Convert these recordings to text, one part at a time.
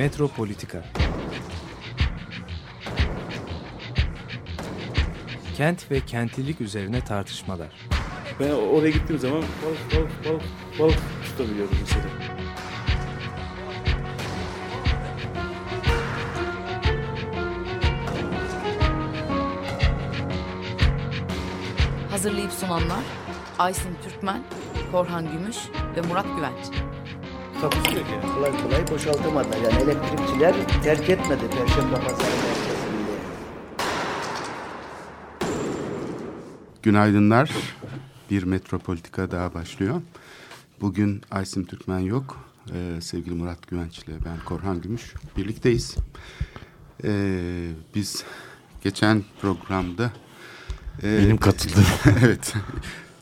Metropolitika Kent ve kentlilik üzerine tartışmalar. Ben oraya gittiğim zaman balık balık balık balık tutabiliyorum mesela. Hazırlayıp sunanlar Aysin Türkmen, Korhan Gümüş ve Murat Güvenç. Takusu yok yani. kolay kolay boşaltamadılar. Yani elektrikçiler terk etmedi Perşembe Pazarı merkezinde. Günaydınlar. Bir Metropolitika daha başlıyor. Bugün Aysim Türkmen yok. Ee, sevgili Murat Güvenç ile ben Korhan Gümüş birlikteyiz. Ee, biz geçen programda e, Benim katıldığım. evet.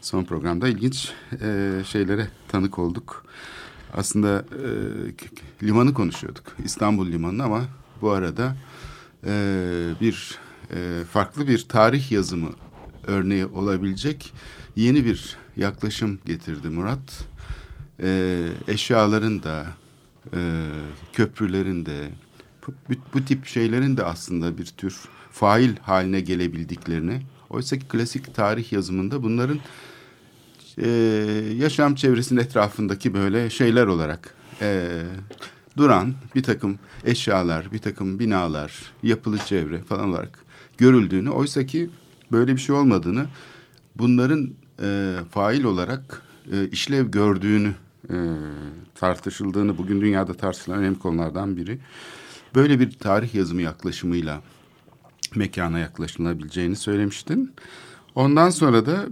Son programda ilginç e, şeylere tanık olduk. Aslında e, limanı konuşuyorduk. İstanbul Limanı ama bu arada e, bir e, farklı bir tarih yazımı örneği olabilecek yeni bir yaklaşım getirdi Murat. E, eşyaların da e, köprülerin de bu, bu tip şeylerin de aslında bir tür fail haline gelebildiklerini oysa ki klasik tarih yazımında bunların e, yaşam çevresinin etrafındaki böyle şeyler olarak e, duran bir takım eşyalar, bir takım binalar, yapılı çevre falan olarak görüldüğünü, oysa ki böyle bir şey olmadığını, bunların e, fail olarak e, işlev gördüğünü e, tartışıldığını, bugün dünyada tartışılan önemli konulardan biri. Böyle bir tarih yazımı yaklaşımıyla mekana yaklaşılabileceğini söylemiştin. Ondan sonra da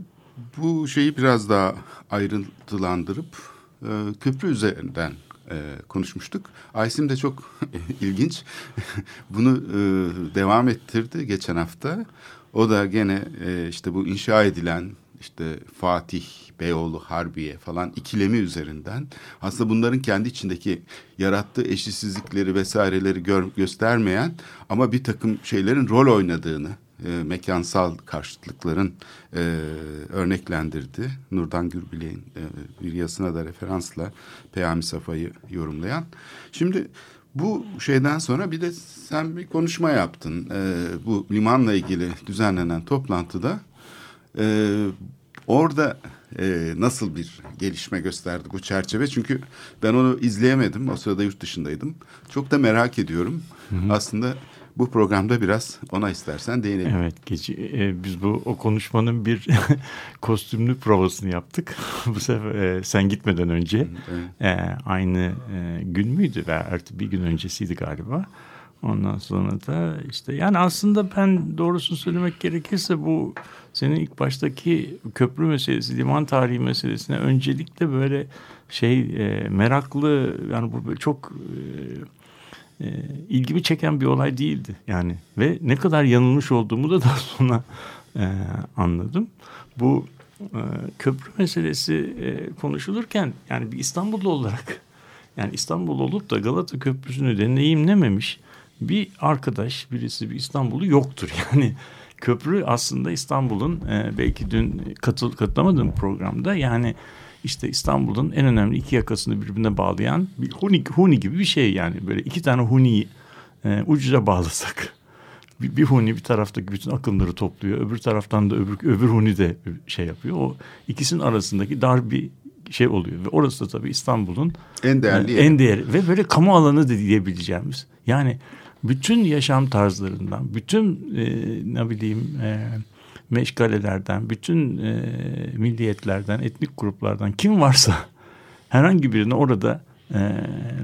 bu şeyi biraz daha ayrıntılandırıp e, köprü üzerinden e, konuşmuştuk. Aysim de çok ilginç. Bunu e, devam ettirdi geçen hafta. O da gene e, işte bu inşa edilen işte Fatih, Beyoğlu, Harbiye falan ikilemi üzerinden aslında bunların kendi içindeki yarattığı eşitsizlikleri vesaireleri gör, göstermeyen ama bir takım şeylerin rol oynadığını e, mekansal karşıtlıkların e, örneklendirdi. Nurdan Gürbilek'in e, bir yazısına da referansla Peyami Safa'yı yorumlayan. Şimdi bu şeyden sonra bir de sen bir konuşma yaptın. E, bu limanla ilgili düzenlenen toplantıda e, orada e, nasıl bir gelişme gösterdi bu çerçeve? Çünkü ben onu izleyemedim. O sırada yurt dışındaydım. Çok da merak ediyorum. Aslında bu programda biraz ona istersen değinelim. Evet, gece e, biz bu o konuşmanın bir kostümlü provasını yaptık. bu sefer e, sen gitmeden önce e, aynı e, gün müydü ve artık bir gün öncesiydi galiba. Ondan sonra da işte yani aslında ben doğrusunu söylemek gerekirse bu senin ilk baştaki köprü meselesi, liman tarihi meselesine öncelikle böyle şey e, meraklı yani bu çok e, e, ilgimi çeken bir olay değildi yani ve ne kadar yanılmış olduğumu da daha sonra e, anladım. Bu e, köprü meselesi e, konuşulurken yani bir İstanbullu olarak yani İstanbul olup da Galata Köprüsü'nü deneyimlememiş bir arkadaş birisi bir İstanbul'u yoktur yani köprü aslında İstanbul'un e, belki dün katıl katılamadığım programda yani işte İstanbul'un en önemli iki yakasını birbirine bağlayan bir huni, huni gibi bir şey yani. Böyle iki tane huniyi e, ucuca bağlasak. Bir, bir huni bir taraftaki bütün akımları topluyor. Öbür taraftan da öbür, öbür huni de şey yapıyor. O ikisinin arasındaki dar bir şey oluyor. Ve orası da tabii İstanbul'un En değerli e, yeri. en değerli ve böyle kamu alanı da diyebileceğimiz. Yani bütün yaşam tarzlarından bütün e, ne bileyim e, meşgalelerden bütün e, milliyetlerden etnik gruplardan kim varsa herhangi birine orada e,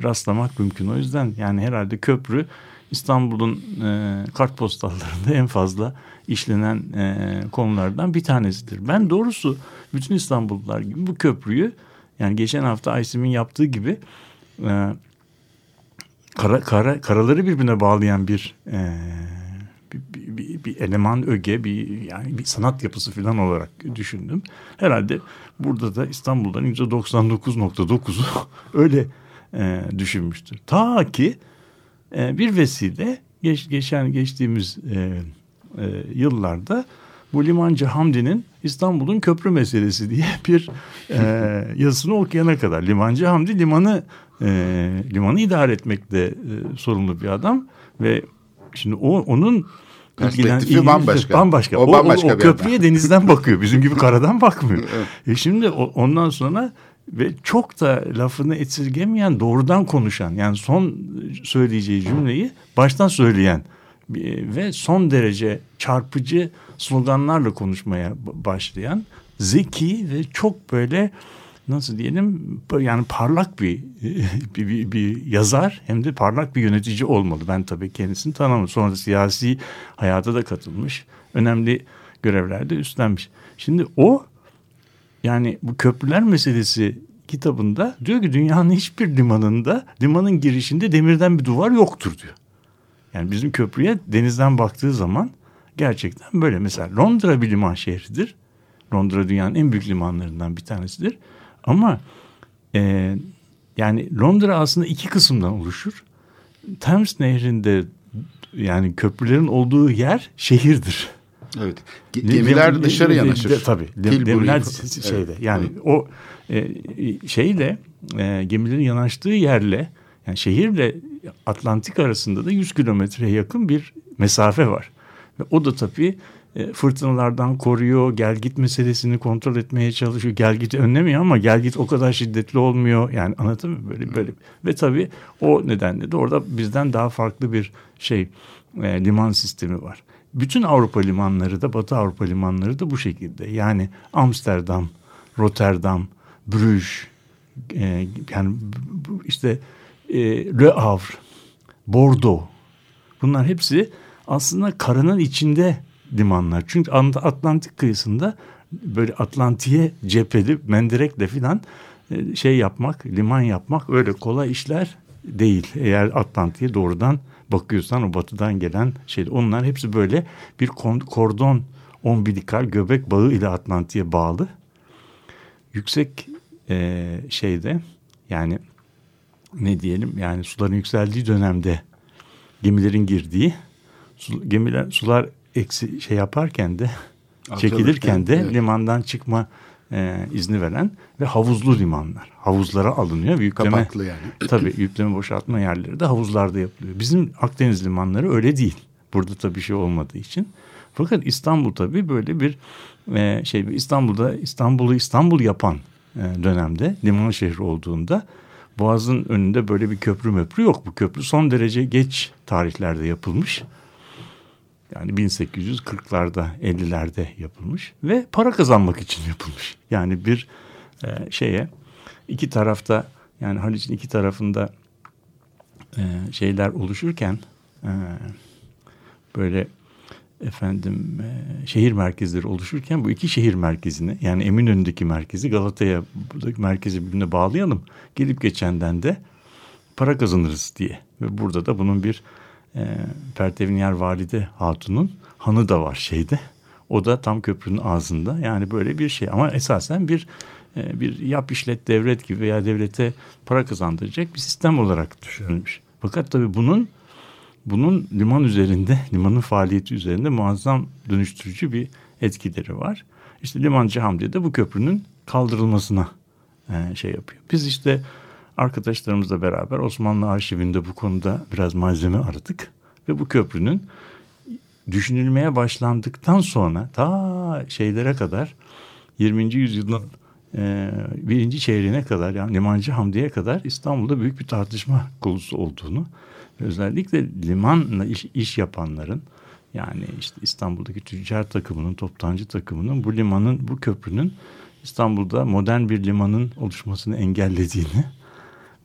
rastlamak mümkün o yüzden yani herhalde köprü İstanbul'un e, kartpostallarında en fazla işlenen e, konulardan bir tanesidir. Ben doğrusu bütün İstanbullular gibi bu köprüyü yani geçen hafta Aysim'in yaptığı gibi e, kara, kara, karaları birbirine bağlayan bir, e, bir, bir, bir, eleman öge bir yani bir sanat yapısı falan olarak düşündüm. Herhalde burada da İstanbul'dan %99.9'u öyle e, düşünmüştür. Ta ki e, bir vesile geç, geçen geçtiğimiz e, e, yıllarda bu limancı Hamdi'nin İstanbul'un köprü meselesi diye bir e, yazısını okuyana kadar. Limancı Hamdi limanı e, limanı idare etmekle e, sorumlu bir adam ve şimdi o onun Perspektifi ilgilen- bambaşka. Bambaşka. O O, o, bambaşka o bir köprüye denizden bakıyor. Bizim gibi karadan bakmıyor. E şimdi o- ondan sonra ve çok da lafını esirgemeyen doğrudan konuşan yani son söyleyeceği cümleyi baştan söyleyen e, ve son derece çarpıcı sloganlarla konuşmaya başlayan zeki ve çok böyle nasıl diyelim yani parlak bir bir, bir, bir yazar hem de parlak bir yönetici olmalı. Ben tabii kendisini tanımam. Sonra siyasi hayata da katılmış. Önemli görevlerde üstlenmiş. Şimdi o yani bu köprüler meselesi kitabında diyor ki dünyanın hiçbir limanında limanın girişinde demirden bir duvar yoktur diyor. Yani bizim köprüye denizden baktığı zaman gerçekten böyle. Mesela Londra bir liman şehridir. Londra dünyanın en büyük limanlarından bir tanesidir. Ama e, yani Londra aslında iki kısımdan oluşur. Thames Nehri'nde yani köprülerin olduğu yer şehirdir. Evet. Ge- Gemiler Dem- dışarı yanaşır. de- tabii. Gemiler şeyde Evet. yani o e, şeyle e, gemilerin yanaştığı yerle yani şehirle Atlantik arasında da 100 kilometreye yakın bir mesafe var. Ve o da tabii fırtınalardan koruyor, gel git meselesini kontrol etmeye çalışıyor. Gel git önlemiyor ama gel git o kadar şiddetli olmuyor. Yani anladın mı? Böyle böyle. Ve tabii o nedenle de orada bizden daha farklı bir şey e, liman sistemi var. Bütün Avrupa limanları da Batı Avrupa limanları da bu şekilde. Yani Amsterdam, Rotterdam, Bruges, e, yani işte e, Le Havre, Bordeaux. Bunlar hepsi aslında karanın içinde limanlar. Çünkü Ant- Atlantik kıyısında böyle Atlantik'e cepheli menderekle filan e, şey yapmak, liman yapmak öyle kolay işler değil. Eğer Atlantik'e doğrudan bakıyorsan o batıdan gelen şey. Onlar hepsi böyle bir kordon ombilikal göbek bağı ile Atlantik'e bağlı. Yüksek e, şeyde yani ne diyelim yani suların yükseldiği dönemde gemilerin girdiği su, gemiler sular eksi şey yaparken de çekilirken de evet. limandan çıkma e, izni veren ve havuzlu limanlar. Havuzlara alınıyor. ve Yükleme, Kapaklı yani. Tabii yükleme boşaltma yerleri de havuzlarda yapılıyor. Bizim Akdeniz limanları öyle değil. Burada tabii bir şey olmadığı için. Fakat İstanbul tabii böyle bir e, şey İstanbul'da İstanbul'u İstanbul yapan e, dönemde liman şehri olduğunda Boğaz'ın önünde böyle bir köprü möprü yok. Bu köprü son derece geç tarihlerde yapılmış. Yani 1840'larda 50'lerde yapılmış ve para kazanmak için yapılmış. Yani bir e, şeye iki tarafta yani Haliç'in iki tarafında e, şeyler oluşurken e, böyle efendim e, şehir merkezleri oluşurken bu iki şehir merkezini yani Eminönü'ndeki merkezi Galata'ya buradaki merkezi birbirine bağlayalım. Gelip geçenden de para kazanırız diye. Ve burada da bunun bir e, Pertevniyar Valide Hatun'un hanı da var şeyde. O da tam köprünün ağzında. Yani böyle bir şey ama esasen bir e, bir yap işlet devlet gibi veya devlete para kazandıracak bir sistem olarak düşünülmüş. Fakat tabii bunun bunun liman üzerinde, limanın faaliyeti üzerinde muazzam dönüştürücü bir etkileri var. İşte Limancı Hamdi de bu köprünün kaldırılmasına e, şey yapıyor. Biz işte arkadaşlarımızla beraber Osmanlı arşivinde bu konuda biraz malzeme aradık. Ve bu köprünün düşünülmeye başlandıktan sonra ta şeylere kadar 20. yüzyılın e, birinci çeyreğine kadar yani Limancı Hamdi'ye kadar İstanbul'da büyük bir tartışma konusu olduğunu özellikle limanla iş, iş yapanların yani işte İstanbul'daki tüccar takımının, toptancı takımının bu limanın, bu köprünün İstanbul'da modern bir limanın oluşmasını engellediğini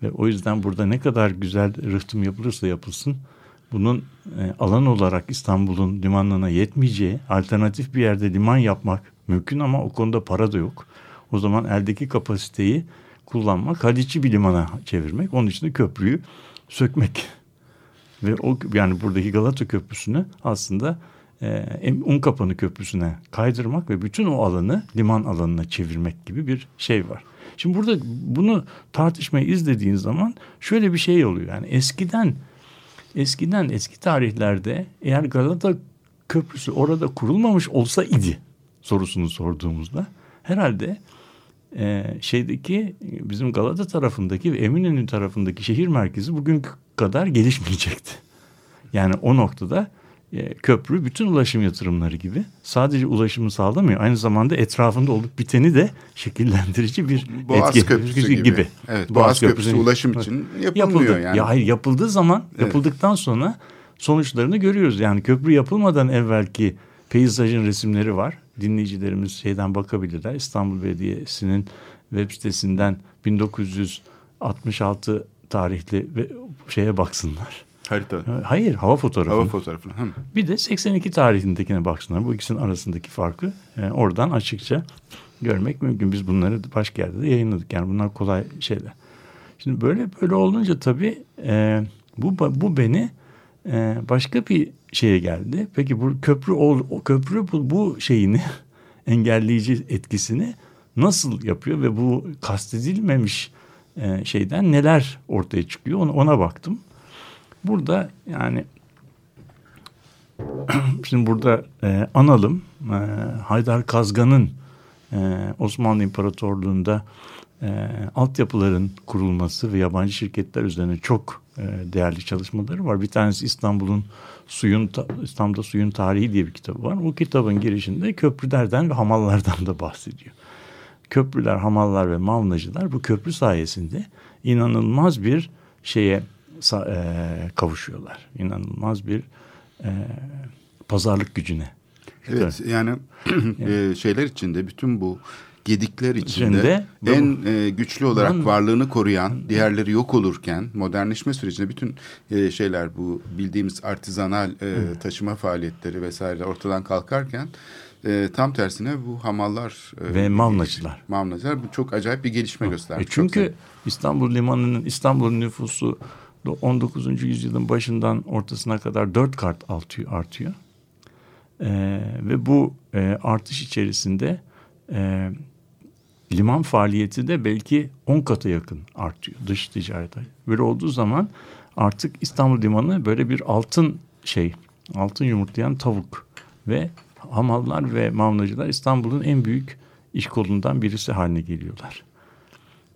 ve o yüzden burada ne kadar güzel rıhtım yapılırsa yapılsın bunun e, alan olarak İstanbul'un limanlarına yetmeyeceği alternatif bir yerde liman yapmak mümkün ama o konuda para da yok. O zaman eldeki kapasiteyi kullanmak, Haliç'i bir limana çevirmek, onun için de köprüyü sökmek. Ve o yani buradaki Galata Köprüsü'nü aslında e, Unkapanı Köprüsü'ne kaydırmak ve bütün o alanı liman alanına çevirmek gibi bir şey var. Şimdi burada bunu tartışmayı izlediğin zaman şöyle bir şey oluyor. Yani eskiden eskiden eski tarihlerde eğer Galata Köprüsü orada kurulmamış olsa idi sorusunu sorduğumuzda herhalde e, şeydeki bizim Galata tarafındaki ve Eminönü tarafındaki şehir merkezi bugünkü kadar gelişmeyecekti. Yani o noktada e, köprü bütün ulaşım yatırımları gibi sadece ulaşımı sağlamıyor. Aynı zamanda etrafında olup biteni de şekillendirici bir Boğaz etki Köprüsü gibi. Evet, Boğaz, Köprüsü ulaşım için yapılmıyor yapıldı. yani. Ya hayır yapıldığı zaman Evet. yapıldıktan sonra sonuçlarını görüyoruz. Yani köprü yapılmadan evvelki peyzajın resimleri var. Dinleyicilerimiz şeyden bakabilirler. İstanbul Belediyesi'nin web sitesinden 1966 tarihli şeye baksınlar. Harita. Hayır hava fotoğrafı. Hava fotoğrafı. Bir de 82 tarihindekine baksınlar. Bu ikisinin arasındaki farkı e, oradan açıkça görmek mümkün. Biz bunları başka yerde de yayınladık. Yani bunlar kolay şeyler. Şimdi böyle böyle olunca tabii e, bu bu beni e, başka bir şeye geldi. Peki bu köprü ol, o köprü bu, bu şeyini engelleyici etkisini nasıl yapıyor ve bu kastedilmemiş e, şeyden neler ortaya çıkıyor ona, ona baktım. Burada yani şimdi burada e, analım e, Haydar Kazgan'ın e, Osmanlı İmparatorluğu'nda e, altyapıların kurulması ve yabancı şirketler üzerine çok e, değerli çalışmaları var. Bir tanesi İstanbul'un suyun İstanbul'da suyun tarihi diye bir kitabı var. O kitabın girişinde köprülerden ve hamallardan da bahsediyor. Köprüler, hamallar ve mavnacılar bu köprü sayesinde inanılmaz bir şeye e, kavuşuyorlar. İnanılmaz bir e, pazarlık gücüne. Evet yani e, şeyler içinde bütün bu gedikler içinde bu- en e, güçlü olarak Ben- varlığını koruyan, diğerleri yok olurken modernleşme sürecinde bütün e, şeyler bu bildiğimiz artizanal e, taşıma faaliyetleri vesaire ortadan kalkarken e, tam tersine bu hamallar e, Ve mavnacılar. Mavnacılar bu çok acayip bir gelişme E göstermiş. çünkü İstanbul Limanı'nın İstanbul nüfusu 19. yüzyılın başından ortasına kadar dört kart artıyor. artıyor. E, ve bu e, artış içerisinde e, liman faaliyeti de belki 10 kata yakın artıyor dış ticarete. Böyle olduğu zaman artık İstanbul Limanı böyle bir altın şey, altın yumurtlayan tavuk ve hamallar ve mavnacılar İstanbul'un en büyük iş kolundan birisi haline geliyorlar.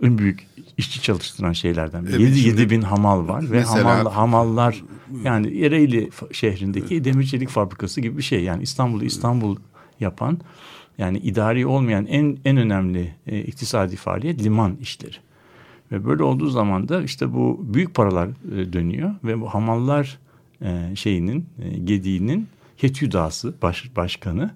En büyük işçi çalıştıran şeylerden biri. Evet, 7, şimdi 7 bin hamal var ve mesela- hamal, hamallar yani Ereğli şehrindeki demircilik fabrikası gibi bir şey. Yani İstanbul'u İstanbul yapan yani idari olmayan en en önemli e, iktisadi faaliyet liman işleri. Ve böyle olduğu zaman da işte bu büyük paralar e, dönüyor ve bu hamallar e, şeyinin e, gediğinin Hetüdası baş, başkanı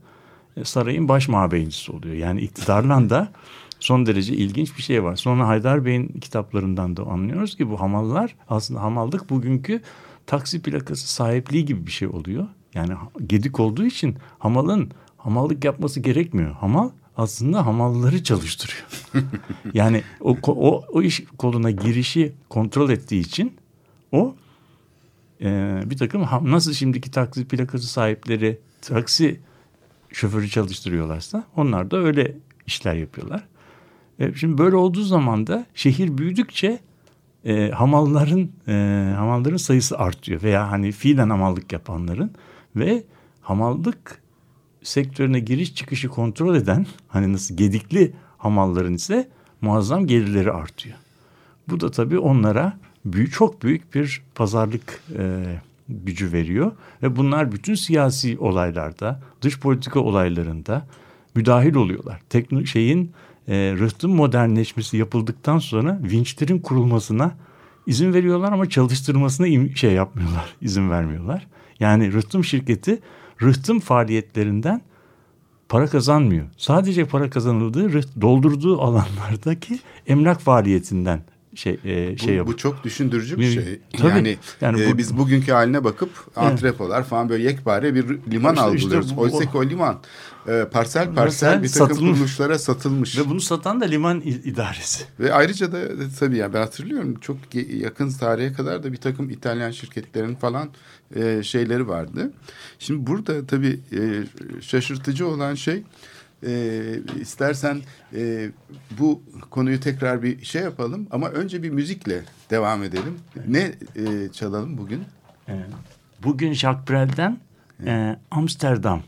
e, sarayın baş mabeyncisi oluyor. Yani iktidarla da son derece ilginç bir şey var. Sonra Haydar Bey'in kitaplarından da anlıyoruz ki bu hamallar aslında hamallık bugünkü taksi plakası sahipliği gibi bir şey oluyor. Yani gedik olduğu için hamalın hamallık yapması gerekmiyor. Hamal aslında hamalları çalıştırıyor. yani o, o, o iş koluna girişi kontrol ettiği için o e, bir takım nasıl şimdiki taksi plakası sahipleri taksi şoförü çalıştırıyorlarsa onlar da öyle işler yapıyorlar. E, şimdi böyle olduğu zaman da şehir büyüdükçe e, hamalların e, hamalların sayısı artıyor veya hani fiilen hamallık yapanların ve hamallık sektörüne giriş çıkışı kontrol eden hani nasıl gedikli hamalların ise muazzam gelirleri artıyor. Bu da tabii onlara büyük, çok büyük bir pazarlık e, gücü veriyor ve bunlar bütün siyasi olaylarda, dış politika olaylarında müdahil oluyorlar. Tekno şeyin e, rıhtım modernleşmesi yapıldıktan sonra vinçlerin kurulmasına izin veriyorlar ama çalıştırmasına im- şey yapmıyorlar, izin vermiyorlar. Yani rıhtım şirketi rıhtım faaliyetlerinden para kazanmıyor. Sadece para kazanıldığı rıht- doldurduğu alanlardaki emlak faaliyetinden şey e, şey bu, bu çok düşündürücü bir şey. Tabii. Yani, Yani e, bu- biz bugünkü haline bakıp antrepolar falan böyle yekpare bir liman İşte- işte algılıyoruz. bu- Oysa ki o liman e, parsel parsel bir takım satılmış. kuruluşlara satılmış. Ve bunu satan da liman idaresi. Ve ayrıca da e, tabii yani ben hatırlıyorum çok yakın tarihe kadar da bir takım İtalyan şirketlerin falan e, şeyleri vardı. Şimdi burada tabii e, şaşırtıcı olan şey e, istersen e, bu konuyu tekrar bir şey yapalım ama önce bir müzikle devam edelim. Ne e, çalalım bugün? E, bugün Jacques Brel'den e, Amsterdam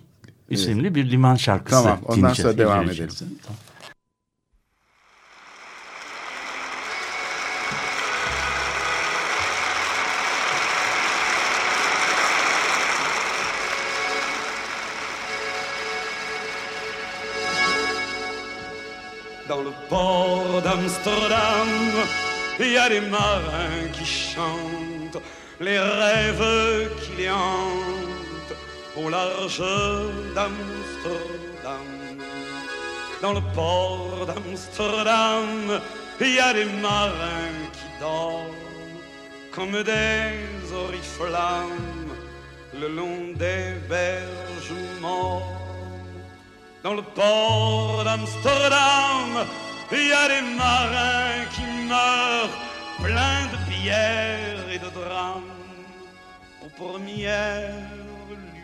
isimli bir liman şarkısı Tamam, ondan dinleyeceğiz, sonra devam edelim. Tamam. Port d'Amsterdam, il y a des marins qui chantent les rêves qui les hantent au large d'Amsterdam. Dans le port d'Amsterdam, il y a des marins qui dorment comme des oriflammes le long des berges mortes. Dans le port d'Amsterdam, il y a des marins qui meurent pleins de pierres et de drames aux premières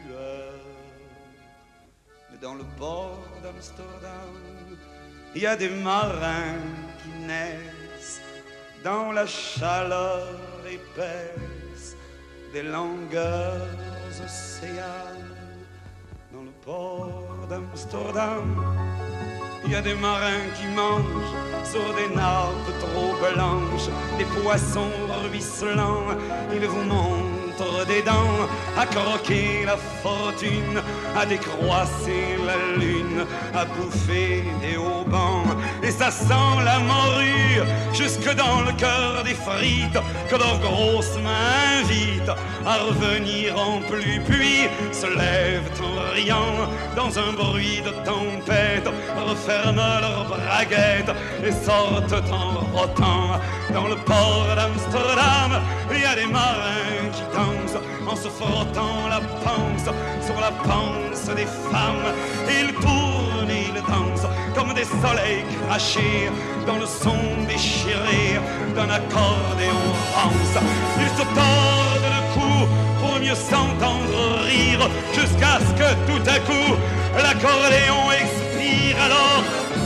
lueurs. Mais dans le port d'Amsterdam, il y a des marins qui naissent dans la chaleur épaisse des longueurs océanes dans le port d'Amsterdam. Il y a des marins qui mangent sur des nappes trop blanches, des poissons ruisselants. Ils vous montrent des dents à croquer la fortune, à décroisser la lune, à bouffer des haubans. Et ça sent la morue jusque dans le cœur des frites que leurs grosses mains invitent à revenir en pluie. Puis se lèvent en riant dans un bruit de tempête, referment leurs braguettes et sortent en rotant. Dans le port d'Amsterdam, il y a des marins qui dansent en se frottant la panse sur la panse des femmes. Ils tournent, ils dansent des soleils crachés dans le son déchiré d'un accordéon rance. Ils se tordent le cou pour mieux s'entendre rire jusqu'à ce que tout à coup l'accordéon expire alors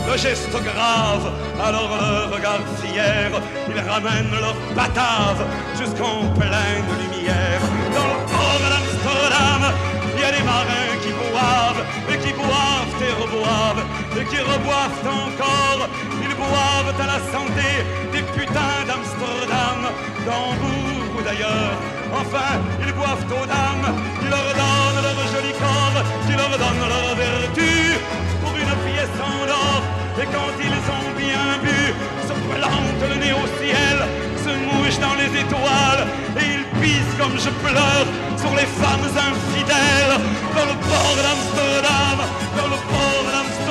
le geste grave, alors le regard fier, ils ramènent leur batave jusqu'en pleine lumière. Dans le port d'Amsterdam, il y a des marins qui boivent et qui boivent et reboivent et qui reboivent encore. Ils boivent à la santé des putains d'Amsterdam, d'Hambourg ou d'ailleurs. Enfin, ils boivent aux dames qui leur donnent leur joli corps, qui leur donnent leur vertu pour une pièce en or. Et quand ils ont bien bu, se plantent le nez au ciel, se mouchent dans les étoiles, et ils pissent comme je pleure sur les femmes infidèles dans le port d'Amsterdam, dans le port d'Amsterdam.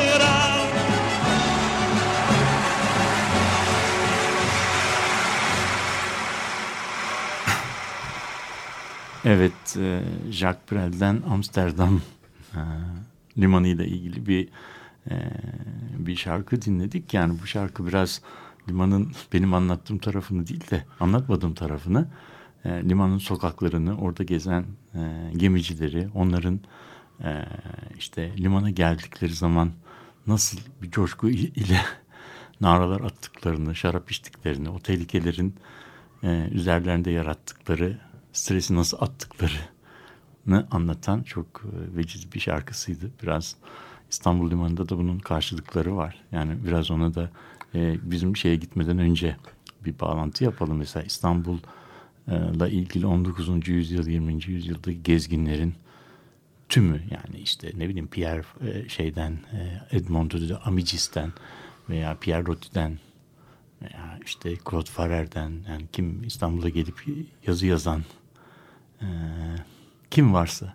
Evet, e, Jacques Brel'den Amsterdam e, limanı ile ilgili bir e, bir şarkı dinledik. Yani bu şarkı biraz limanın benim anlattığım tarafını değil de anlatmadığım tarafını, e, limanın sokaklarını, orada gezen gemicileri, onların işte limana geldikleri zaman nasıl bir coşku ile naralar attıklarını, şarap içtiklerini, o tehlikelerin üzerlerinde yarattıkları stresi nasıl attıklarını anlatan çok e, veciz bir şarkısıydı. Biraz İstanbul Limanı'nda da bunun karşılıkları var. Yani biraz ona da e, bizim şeye gitmeden önce bir bağlantı yapalım. Mesela İstanbul'la ilgili 19. yüzyıl, 20. yüzyıldaki gezginlerin tümü yani işte ne bileyim Pierre e, şeyden e, Edmond de Amicis'ten veya Pierre Loti'den veya işte Claude Farrer'den yani kim İstanbul'a gelip yazı yazan e, kim varsa.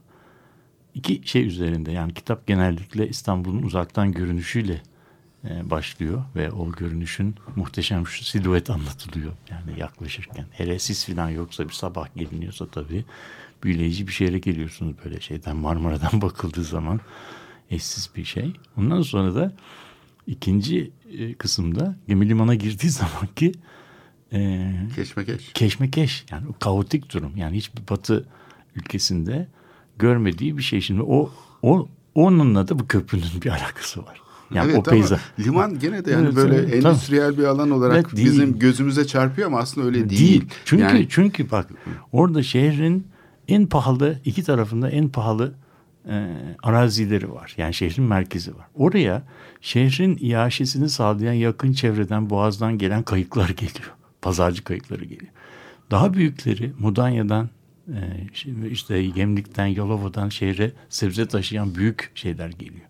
İki şey üzerinde yani kitap genellikle İstanbul'un uzaktan görünüşüyle e, başlıyor ve o görünüşün muhteşem şu silüet anlatılıyor. Yani yaklaşırken hele sis falan yoksa bir sabah geliniyorsa tabii büyüleyici bir şehre geliyorsunuz böyle şeyden Marmara'dan bakıldığı zaman. Eşsiz bir şey. Ondan sonra da ikinci e, kısımda gemi limana girdiği zamanki e, Keşmekeş. keşmekeş yani kaotik durum yani hiçbir batı ülkesinde görmediği bir şey. Şimdi o, o onunla da bu köprünün bir alakası var. Yani evet o peyzaj. liman gene de yani Evet, böyle evet, endüstriyel bir alan olarak Evet, değil. bizim gözümüze çarpıyor ama aslında öyle değil. Değil. Çünkü Yani çünkü bak orada şehrin en pahalı iki tarafında en pahalı e, arazileri var. Yani şehrin merkezi var. Oraya şehrin iaşesini sağlayan yakın çevreden boğazdan gelen kayıklar geliyor. Pazarcı kayıkları geliyor. Daha büyükleri Mudanya'dan e, işte Gemlik'ten Yalova'dan şehre sebze taşıyan büyük şeyler geliyor.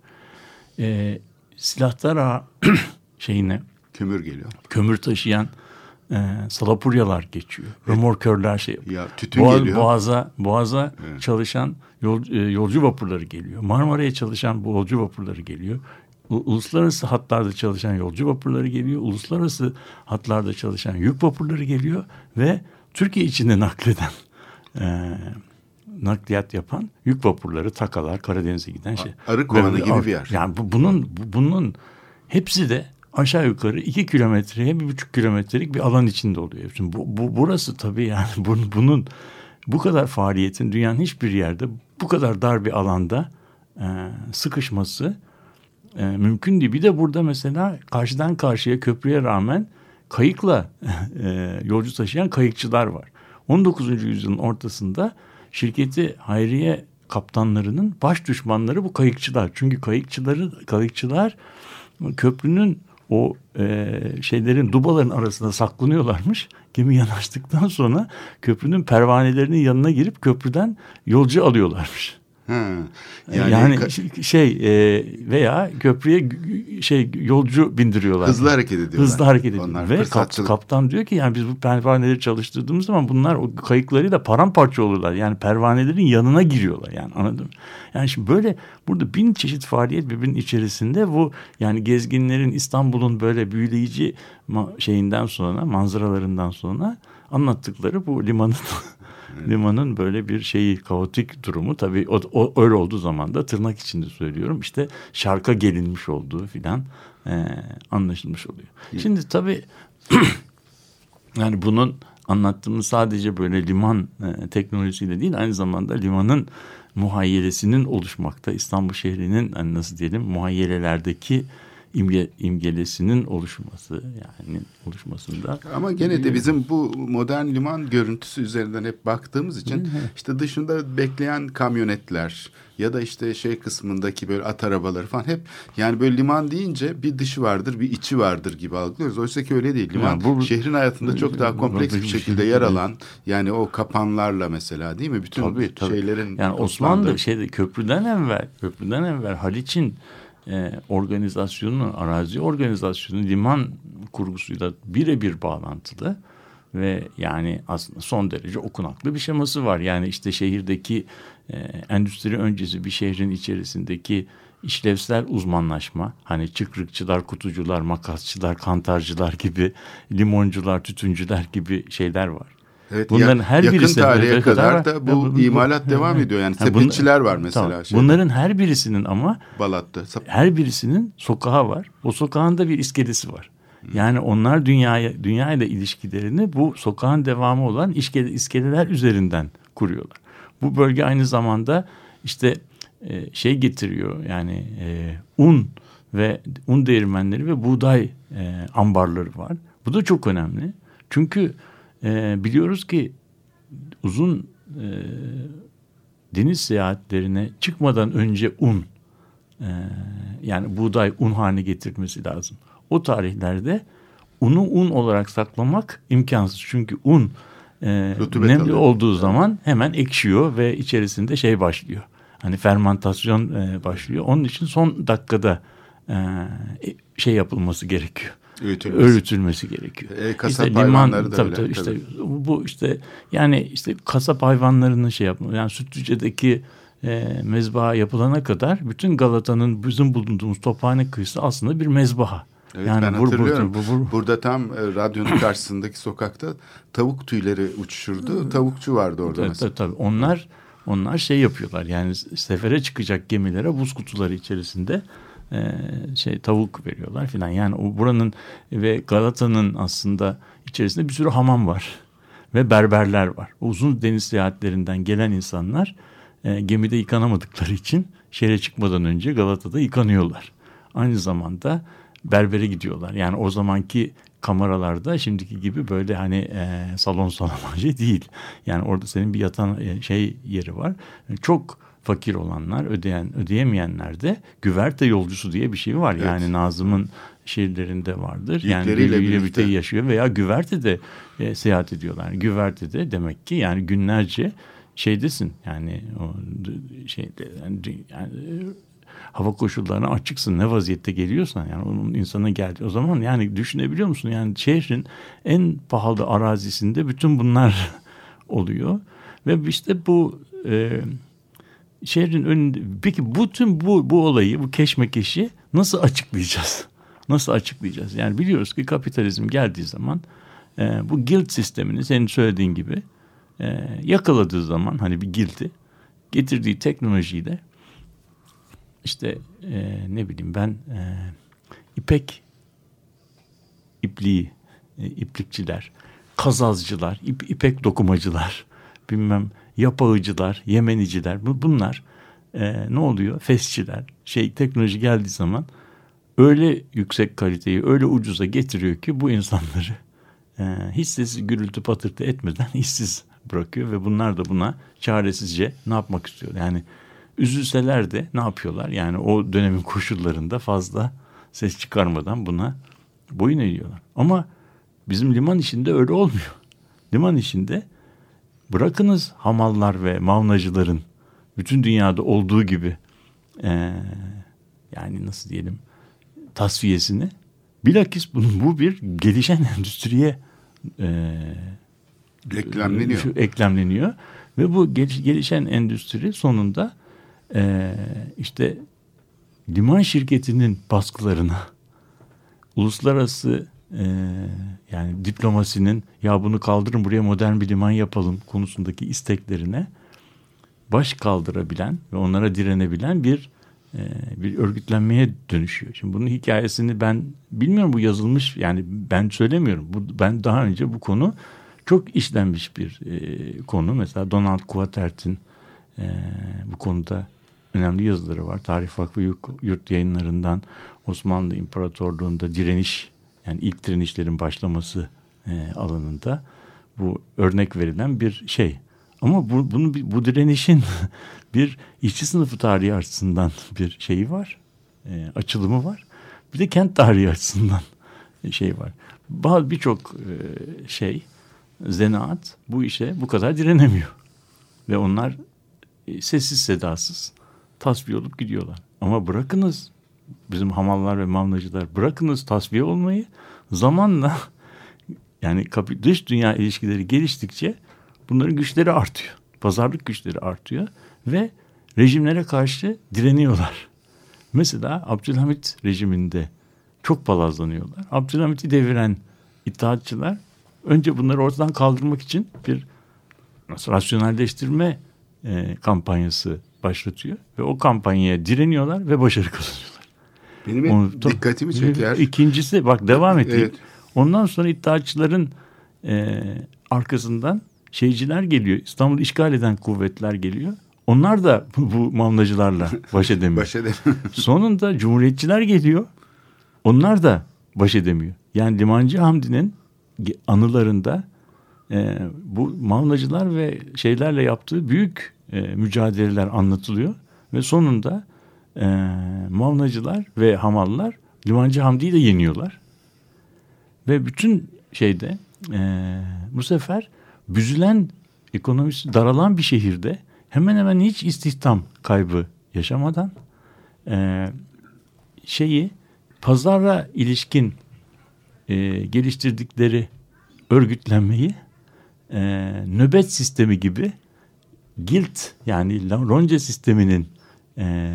E, silahlar şeyine Kömür geliyor. kömür taşıyan e, salapuryalar geçiyor. Römorkörler şey Ya tütün Boğaz- geliyor. Boğaza, Boğaza Evet. çalışan yol, e, yolcu vapurları geliyor. Marmara'ya çalışan bu yolcu vapurları geliyor. Uluslararası hatlarda çalışan yolcu vapurları geliyor. Uluslararası hatlarda çalışan yük vapurları geliyor. Ve Türkiye içinde nakleden e, nakliyat yapan yük vapurları, takalar, Karadeniz'e giden şey. Arı kovanı gibi bir yer. Yani bu, bunun bu- bunun hepsi de aşağı yukarı iki kilometreye bir buçuk kilometrelik bir alan içinde oluyor. Şimdi bu, bu burası tabii yani bunun, bunun bu kadar faaliyetin dünyanın hiçbir yerde bu kadar dar bir alanda e, sıkışması e, mümkün değil. Bir de burada mesela karşıdan karşıya köprüye rağmen kayıkla e, yolcu taşıyan kayıkçılar var. 19. yüzyılın ortasında şirketi Hayriye kaptanlarının baş düşmanları bu kayıkçılar. Çünkü kayıkçıları kayıkçılar köprünün o e, şeylerin dubaların arasında saklanıyorlarmış. Gemi yanaştıktan sonra köprünün pervanelerinin yanına girip köprüden yolcu alıyorlarmış. Ha. Yani, Yani, şey e, veya köprüye şey yolcu bindiriyorlar. hızlı hareket ediyorlar. Hızlı hareket ediyor. Onlar Ve kap- kaptan diyor ki yani biz bu pervaneleri çalıştırdığımız zaman bunlar o kayıklarıyla paramparça olurlar. Yani pervanelerin yanına giriyorlar yani anladın mı? Yani şimdi böyle burada bin çeşit faaliyet birbirinin içerisinde bu yani gezginlerin İstanbul'un böyle büyüleyici şeyinden sonra manzaralarından sonra anlattıkları bu limanın limanın böyle bir şeyi kaotik durumu. Tabii o, o öyle olduğu zaman da tırnak içinde söylüyorum işte şarka gelinmiş olduğu filan e, anlaşılmış oluyor. Şimdi tabii yani bunun anlattığımız sadece böyle liman e, teknolojisiyle değil aynı zamanda limanın muhayyelesinin oluşmakta İstanbul şehrinin hani nasıl diyelim muhayyelelerdeki imge, imgelesinin oluşması yani oluşmasında Ama gene de bizim bu modern liman görüntüsü üzerinden hep baktığımız için işte dışında bekleyen kamyonetler ya da işte şey kısmındaki böyle at arabaları falan hep yani böyle liman deyince bir dışı vardır bir içi vardır gibi algılıyoruz. Oysa ki öyle değil. Liman Yani bu- şehrin hayatında çok daha kompleks bir bir şekilde şey yer alan yani o kapanlarla mesela değil mi? Bütün Tabii, tabii. şeylerin yani Osmanlı şeyde köprüden evvel köprüden evvel Haliç'in e, organizasyonu, arazi organizasyonu liman kurgusuyla birebir bağlantılı ve yani aslında son derece okunaklı bir şeması var. Yani işte şehirdeki e, endüstri öncesi bir şehrin içerisindeki işlevsel uzmanlaşma hani çıkrıkçılar, kutucular, makasçılar, kantarcılar gibi limoncular, tütüncüler gibi şeyler var. Evet, Bunların ya- her yakın birisine tarihe kadar var? da bu bu- bu- imalat devam ediyor. Yani Ha, sepetçiler var mesela. Tamam. şeyde, Bunların her birisinin ama Balat'ta. Her birisinin sokağı var. O sokağın da bir iskelesi var. Yani onlar dünyaya dünya ile ilişkilerini bu sokağın devamı olan iskele, iskeleler üzerinden kuruyorlar. Bu bölge aynı zamanda işte e, şey getiriyor yani e, un ve un değirmenleri ve buğday e, ambarları var. Bu da çok önemli. Çünkü e, biliyoruz ki uzun e, deniz seyahatlerine çıkmadan önce un e, yani buğday un haline getirmesi lazım. O tarihlerde unu un olarak saklamak imkansız. Çünkü un e, nemli alıyor. olduğu zaman hemen ekşiyor ve içerisinde şey başlıyor. Hani fermentasyon e, başlıyor. Onun için son dakikada e, şey yapılması gerekiyor. Öğütülmesi. Öğütülmesi gerekiyor. E, kasap hayvanları da tabii, öyle, tabii, işte tabii. bu işte yani işte kasap hayvanlarının şey yapma yani Sütlüce'deki e, mezbaha yapılana kadar bütün Galata'nın bizim bulunduğumuz tophane kıyısı aslında bir mezbaha. Evet yani ben hatırlıyorum. vur- vur- Burada tam e, radyonun karşısındaki sokakta tavuk tüyleri uçuşurdu. Tavukçu vardı orada Tabii, tabii, tabii. Onlar onlar şey yapıyorlar yani sefere çıkacak gemilere buz kutuları içerisinde e, şey tavuk veriyorlar filan. Yani o buranın ve Galata'nın aslında içerisinde bir sürü hamam var ve berberler var. Uzun deniz seyahatlerinden gelen insanlar e, gemide yıkanamadıkları için şehre çıkmadan önce Galata'da yıkanıyorlar. Aynı zamanda berbere gidiyorlar. Yani o zamanki kameralarda şimdiki gibi böyle hani e, salon salon şey değil. Yani orada senin bir yatan e, şey yeri var. Çok fakir olanlar, ödeyen ödeyemeyenler de güverte yolcusu diye bir şey var. Evet. Yani Nazım'ın şiirlerinde vardır. Yani birbiriyle birlikte. yaşıyor veya güvertede e, seyahat ediyorlar. Güvertede demek ki yani günlerce şeydesin yani o şeyde yani, yani hava koşullarına açıksın ne vaziyette geliyorsan yani onun insana geldi o zaman yani düşünebiliyor musun yani şehrin en pahalı arazisinde bütün bunlar oluyor ve işte bu e, şehrin önünde peki bütün bu bu olayı bu keşmekeşi nasıl açıklayacağız? Nasıl açıklayacağız? Yani biliyoruz ki kapitalizm geldiği zaman e, bu guild sistemini senin söylediğin gibi e, yakaladığı zaman hani bir guild'i getirdiği teknolojiyi de işte e, ne bileyim ben e, ipek ipliği e, iplikçiler, kazazcılar, ip, ipek dokumacılar, bilmem yapağıcılar, yemeniciler bu, bunlar e, ne oluyor? Fesçiler şey teknoloji geldiği zaman öyle yüksek kaliteyi öyle ucuza getiriyor ki bu insanları e, hiç gürültü patırtı etmeden işsiz bırakıyor ve bunlar da buna çaresizce ne yapmak istiyor? Yani üzülseler de ne yapıyorlar? Yani o dönemin koşullarında fazla ses çıkarmadan buna boyun eğiyorlar. Ama bizim liman işinde öyle olmuyor. Liman işinde bırakınız hamallar ve mavnacıların bütün dünyada olduğu gibi eee, yani nasıl diyelim tasfiyesini bilakis bunun bu bir gelişen endüstriye eee Eklemleniyor. şu- eklemleniyor ve bu gel- gelişen endüstri sonunda eee, işte liman şirketinin baskılarına uluslararası eee, yani diplomasinin ya bunu kaldırın buraya modern bir liman yapalım konusundaki isteklerine baş kaldırabilen ve onlara direnebilen bir e, bir örgütlenmeye dönüşüyor. Şimdi bunun hikayesini ben bilmiyorum bu yazılmış yani ben söylemiyorum. Bu, ben daha önce bu konu çok işlenmiş bir e, konu. Mesela Donald Quatert'in e, bu konuda önemli yazıları var. Tarih Vakfı Yurt yayınlarından Osmanlı İmparatorluğu'nda direniş yani ilk direnişlerin başlaması e, alanında bu örnek verilen bir şey. Ama bu, bunu, bu direnişin bir işçi sınıfı tarihi açısından bir şeyi var. e, açılımı var. Bir de kent tarihi açısından şey var. Bazı birçok e, şey zanaat bu işe bu kadar direnemiyor. Ve onlar e, sessiz sedasız tasfiye olup gidiyorlar. Ama bırakınız bizim hamallar ve mamlacılar bırakınız tasfiye olmayı zamanla yani dış dünya ilişkileri geliştikçe bunların güçleri artıyor. Pazarlık güçleri artıyor ve rejimlere karşı direniyorlar. Mesela Abdülhamit rejiminde çok palazlanıyorlar. Abdülhamit'i deviren İttihatçılar önce bunları ortadan kaldırmak için bir rasyonelleştirme e, kampanyası başlatıyor ve o kampanyaya direniyorlar ve başarı kazanıyorlar. Benim Onu- dikkatimi çeker. İkincisi bak devam edeyim. Evet. Ondan sonra İttihatçıların e, arkasından şeyciler geliyor. İstanbul'u işgal eden kuvvetler geliyor. Onlar da bu, bu mamlacılarla baş edemiyor. Baş edemem. Sonunda Cumhuriyetçiler geliyor. Onlar da baş edemiyor. Yani Limancı Hamdi'nin anılarında e, bu mamlacılar ve şeylerle yaptığı büyük e, mücadeleler anlatılıyor. Ve sonunda e, mamlacılar ve hamallar Limancı Hamdi'yi de yeniyorlar. Ve bütün şeyde e, bu sefer büzülen ekonomisi daralan bir şehirde hemen hemen hiç istihdam kaybı yaşamadan e, şeyi pazara ilişkin e, geliştirdikleri örgütlenmeyi e, nöbet sistemi gibi guild yani lonca sisteminin e,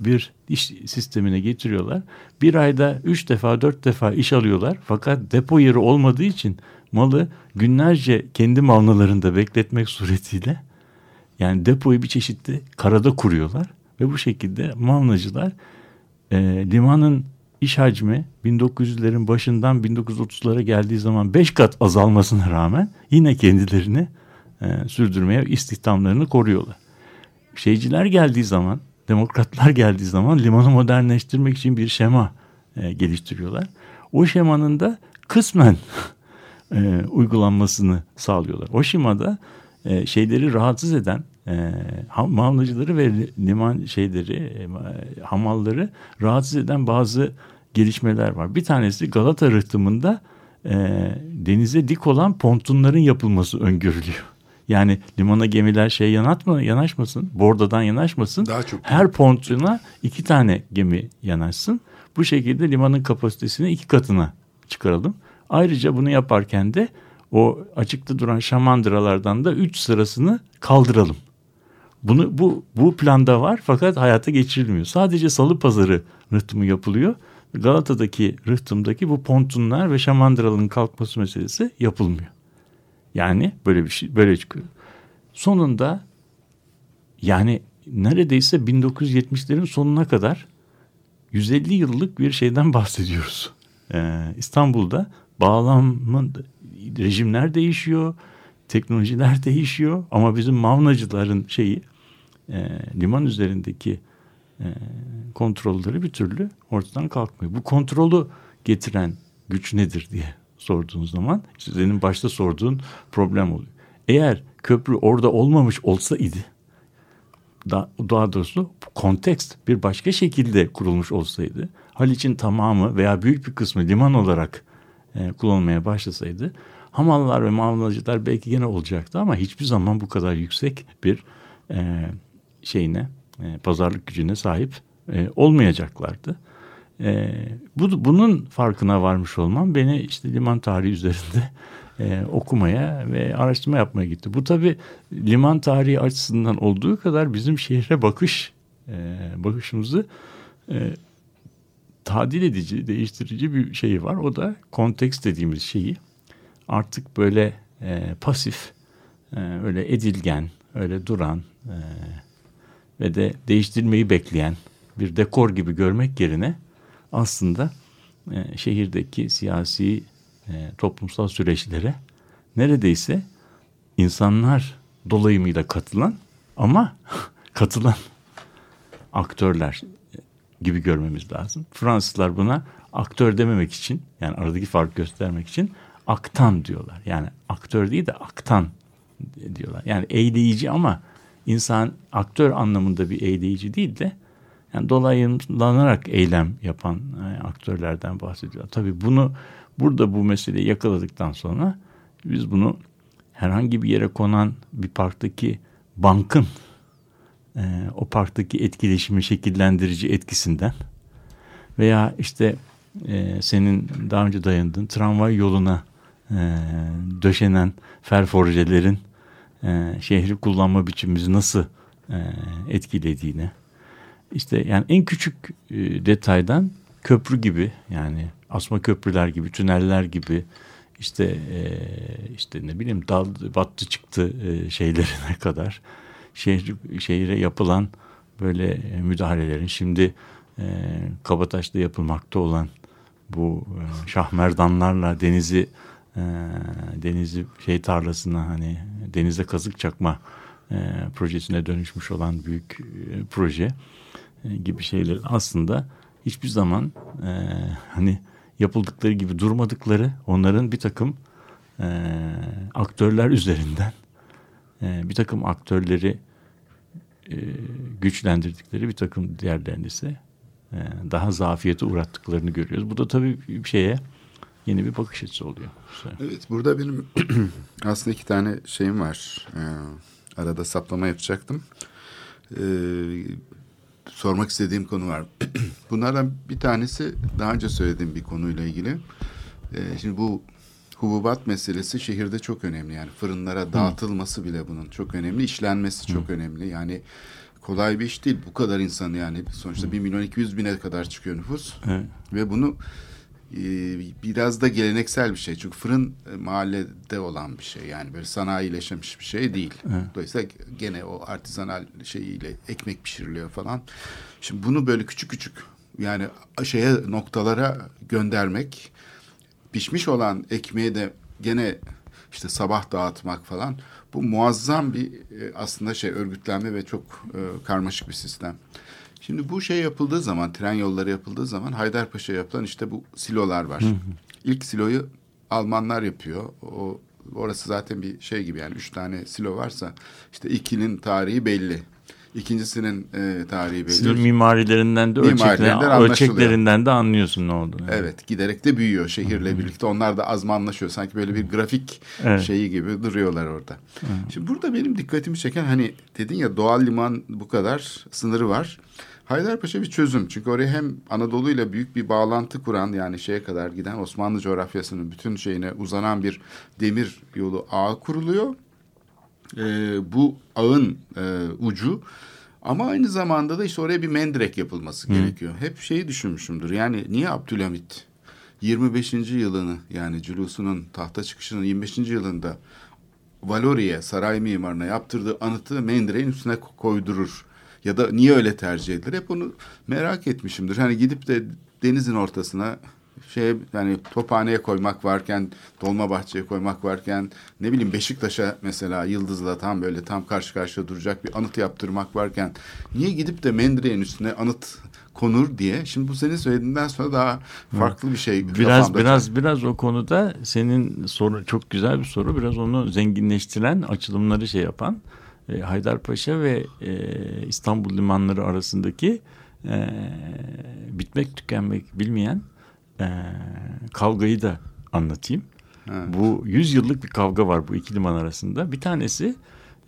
bir iş sistemine getiriyorlar. Bir ayda üç defa dört defa iş alıyorlar. Fakat depo yeri olmadığı için malı günlerce kendi mavnalarında bekletmek suretiyle yani depoyu bir çeşitli karada kuruyorlar. Ve bu şekilde mavnacılar e, limanın iş hacmi 1900'lerin başından 1930'lara geldiği zaman 5 kat azalmasına rağmen yine kendilerini e, sürdürmeye istihdamlarını koruyorlar. Şeyciler geldiği zaman, demokratlar geldiği zaman limanı modernleştirmek için bir şema e, geliştiriyorlar. O şemanın da kısmen e, uygulanmasını sağlıyorlar. O şemada e, şeyleri rahatsız eden e, mavnacıları ve liman şeyleri e, hamalları rahatsız eden bazı gelişmeler var. Bir tanesi Galata rıhtımında e, denize dik olan pontunların yapılması öngörülüyor. Yani limana gemiler şey yanatma, yanaşmasın, bordadan yanaşmasın. Daha çok. Her pontuna iki tane gemi yanaşsın. Bu şekilde limanın kapasitesini iki katına çıkaralım. Ayrıca bunu yaparken de o açıkta duran şamandıralardan da üç sırasını kaldıralım. Bunu bu bu planda var fakat hayata geçirilmiyor. Sadece Salı Pazarı rıhtımı yapılıyor. Galata'daki rıhtımdaki bu pontunlar ve şamandıraların kalkması meselesi yapılmıyor. Yani böyle bir şey böyle çıkıyor. Sonunda yani neredeyse 1970'lerin sonuna kadar 150 yıllık bir şeyden bahsediyoruz. Ee, İstanbul'da bağlamın rejimler değişiyor, teknolojiler değişiyor ama bizim mavnacıların şeyi e, liman üzerindeki e, kontrolleri bir türlü ortadan kalkmıyor. Bu kontrolü getiren güç nedir diye sorduğun zaman işte senin başta sorduğun problem oluyor. Eğer köprü orada olmamış olsa idi daha, daha doğrusu kontekst bir başka şekilde kurulmuş olsaydı Haliç'in tamamı veya büyük bir kısmı liman olarak e, kullanılmaya başlasaydı hamallar ve mamulacılar belki yine olacaktı ama hiçbir zaman bu kadar yüksek bir e, şeyine e, pazarlık gücüne sahip e, olmayacaklardı. E, bu, bunun farkına varmış olmam beni işte liman tarihi üzerinde e, okumaya ve araştırma yapmaya gitti. Bu tabi liman tarihi açısından olduğu kadar bizim şehre bakış e, bakışımızı e, tadil edici, değiştirici bir şey var. O da konteks dediğimiz şeyi artık böyle e, pasif, e, öyle edilgen, öyle duran e, ve de değiştirmeyi bekleyen bir dekor gibi görmek yerine aslında e, şehirdeki siyasi e, toplumsal süreçlere neredeyse insanlar dolayımıyla katılan ama katılan aktörler gibi görmemiz lazım. Fransızlar buna aktör dememek için yani aradaki fark göstermek için aktan diyorlar. Yani aktör değil de aktan diyorlar. Yani eğleyici ama insan aktör anlamında bir eğleyici değil de yani dolayımlanarak eylem yapan e, aktörlerden bahsediyor. Tabii bunu burada bu meseleyi yakaladıktan sonra biz bunu herhangi bir yere konan bir parktaki bankın e, o parktaki etkileşimi şekillendirici etkisinden veya işte e, senin daha önce dayandığın tramvay yoluna döşenen ferforjelerin şehri kullanma biçimimizi nasıl etkilediğini işte yani en küçük e, detaydan köprü gibi yani asma köprüler gibi tüneller gibi işte e, işte ne bileyim dal battı çıktı e, şeylerine kadar şehir şehire yapılan böyle müdahalelerin şimdi Kabataş'ta yapılmakta olan bu e, şahmerdanlarla denizi denizi şey tarlasına hani denize kazık çakma e, projesine dönüşmüş olan büyük e, proje e, gibi şeyler aslında hiçbir zaman e, hani yapıldıkları gibi durmadıkları onların bir takım e, aktörler üzerinden e, bir takım aktörleri e, güçlendirdikleri bir takım diğerlerinde ise e, daha zafiyete uğrattıklarını görüyoruz. Bu da tabii bir şeye yeni bir bakış açısı oluyor. Evet burada benim aslında iki tane şeyim var. Ee, arada saplama yapacaktım. Ee, sormak istediğim konu var. Bunlardan bir tanesi daha önce söylediğim bir konuyla ilgili. Ee, şimdi bu hububat meselesi şehirde çok önemli. Yani fırınlara dağıtılması bile bunun çok önemli. İşlenmesi çok önemli. Yani kolay bir iş değil. Bu kadar insan yani sonuçta 1 milyon 200 bine kadar çıkıyor nüfus. Evet. Ve bunu biraz da geleneksel bir şey. Çünkü fırın e, mahallede olan bir şey. Yani böyle sanayileşmiş bir şey değil. Evet. Dolayısıyla gene o artizanal şeyiyle ekmek pişiriliyor falan. Şimdi bunu böyle küçük küçük yani şeye noktalara göndermek pişmiş olan ekmeği de gene işte sabah dağıtmak falan bu muazzam bir e, aslında şey örgütlenme ve çok e, karmaşık bir sistem. Şimdi bu şey yapıldığı zaman tren yolları yapıldığı zaman Haydarpaşa yapılan işte bu silolar var. Hı hı. İlk siloyu Almanlar yapıyor. O orası zaten bir şey gibi yani üç tane silo varsa işte ikinin tarihi belli. İkincisinin e, tarihi belli. Sizin mimarilerinden de ölçeklerinden, ölçeklerinden de anlıyorsun ne olduğunu. Evet giderek de büyüyor şehirle birlikte. Onlar da azmanlaşıyor. Sanki böyle bir grafik Evet. şeyi gibi duruyorlar orada. Şimdi burada benim dikkatimi çeken hani dedin ya doğal liman bu kadar sınırı var. Haydarpaşa bir çözüm. Çünkü oraya hem Anadolu ile büyük bir bağlantı kuran yani şeye kadar giden Osmanlı coğrafyasının bütün şeyine uzanan bir demir yolu ağı kuruluyor. Ee, bu ağın e, ucu ama aynı zamanda da işte oraya bir mendirek yapılması gerekiyor. Hep şeyi düşünmüşümdür. Yani niye Abdülhamit 25. yılını yani culusunun tahta çıkışının 25. yılında Valoriye saray mimarına yaptırdığı anıtı mendireğin üstüne ko- koydurur. Ya da niye öyle tercih edilir? Hep onu merak etmişimdir. Hani gidip de denizin ortasına şey yani tophaneye koymak varken, Dolmabahçe'ye koymak varken, ne bileyim Beşiktaş'a mesela Yıldız'la tam böyle tam karşı karşıya duracak bir anıt yaptırmak varken niye gidip de Mendireğin üstüne anıt konur diye. Şimdi bu senin söylediğinden sonra daha farklı bir şey. Biraz kafamda. biraz biraz o konuda senin soru çok güzel bir soru. Biraz onu zenginleştiren, açılımları şey yapan e, Haydarpaşa ve e, İstanbul limanları arasındaki e, bitmek tükenmek bilmeyen e, kavgayı da anlatayım. Bu 100 yıllık bir kavga var bu iki liman arasında. Bir tanesi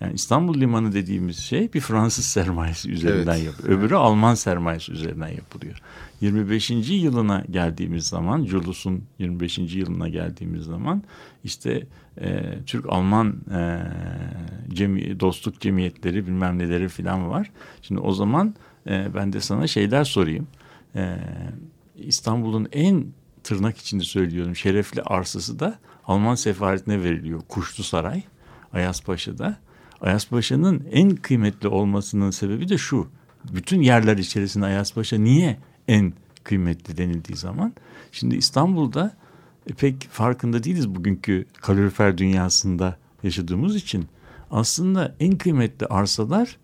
yani İstanbul Limanı dediğimiz şey bir Fransız sermayesi üzerinden Evet. yapılıyor. Öbürü Alman sermayesi üzerinden yapılıyor. 25. yılına geldiğimiz zaman, Julus'un 25. yılına geldiğimiz zaman işte e, Türk-Alman e, cemi, dostluk cemiyetleri bilmem neleri falan var. Şimdi o zaman e, ben de sana şeyler sorayım. E, İstanbul'un en tırnak içinde söylüyorum şerefli arsası da Alman sefaretine veriliyor. Kuşlu Saray Ayaspaşa'da. Ayaspaşa'nın en kıymetli olmasının sebebi de şu. Bütün yerler içerisinde Ayaspaşa niye en kıymetli denildiği zaman. Şimdi İstanbul'da e, pek farkında değiliz bugünkü kalorifer dünyasında yaşadığımız için. Aslında en kıymetli arsalar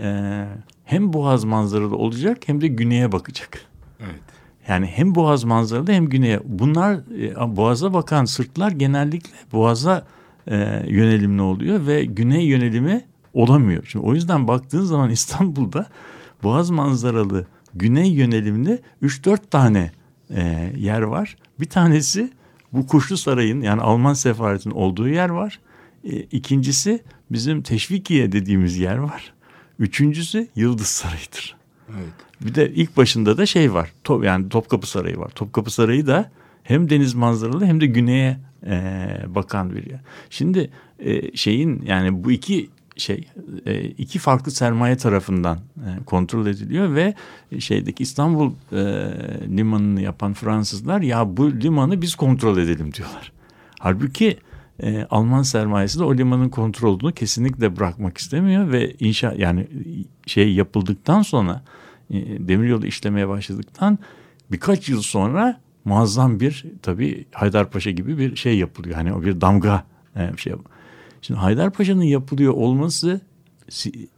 e, hem boğaz manzaralı olacak hem de güneye bakacak. Evet. Yani hem boğaz manzaralı hem güneye. Bunlar e, boğaza bakan sırtlar genellikle boğaza e, yönelimli oluyor ve güney yönelimi olamıyor. Şimdi o yüzden baktığın zaman İstanbul'da boğaz manzaralı güney yönelimli 3-4 tane e, yer var. Bir tanesi bu Kuşlu Saray'ın yani Alman sefaretinin olduğu yer var. E, ikincisi bizim Teşvikiye dediğimiz yer var. Üçüncüsü Yıldız Sarayı'dır. Evet. Bir de ilk başında da şey var. Top, yani Topkapı Sarayı var. Topkapı Sarayı da hem deniz manzaralı hem de güneye e, bakan bir yer. Şimdi e, şeyin yani bu iki şey e, iki farklı sermaye tarafından e, kontrol ediliyor ve şeydeki İstanbul e, limanını yapan Fransızlar ya bu limanı biz kontrol edelim diyorlar. Halbuki Alman sermayesi de o limanın kontrolünü kesinlikle bırakmak istemiyor ve inşa yani şey yapıldıktan sonra demiryolu işlemeye başladıktan birkaç yıl sonra muazzam bir tabii Haydarpaşa gibi bir şey yapılıyor. Hani o bir damga şey. Şimdi Haydarpaşa'nın yapılıyor olması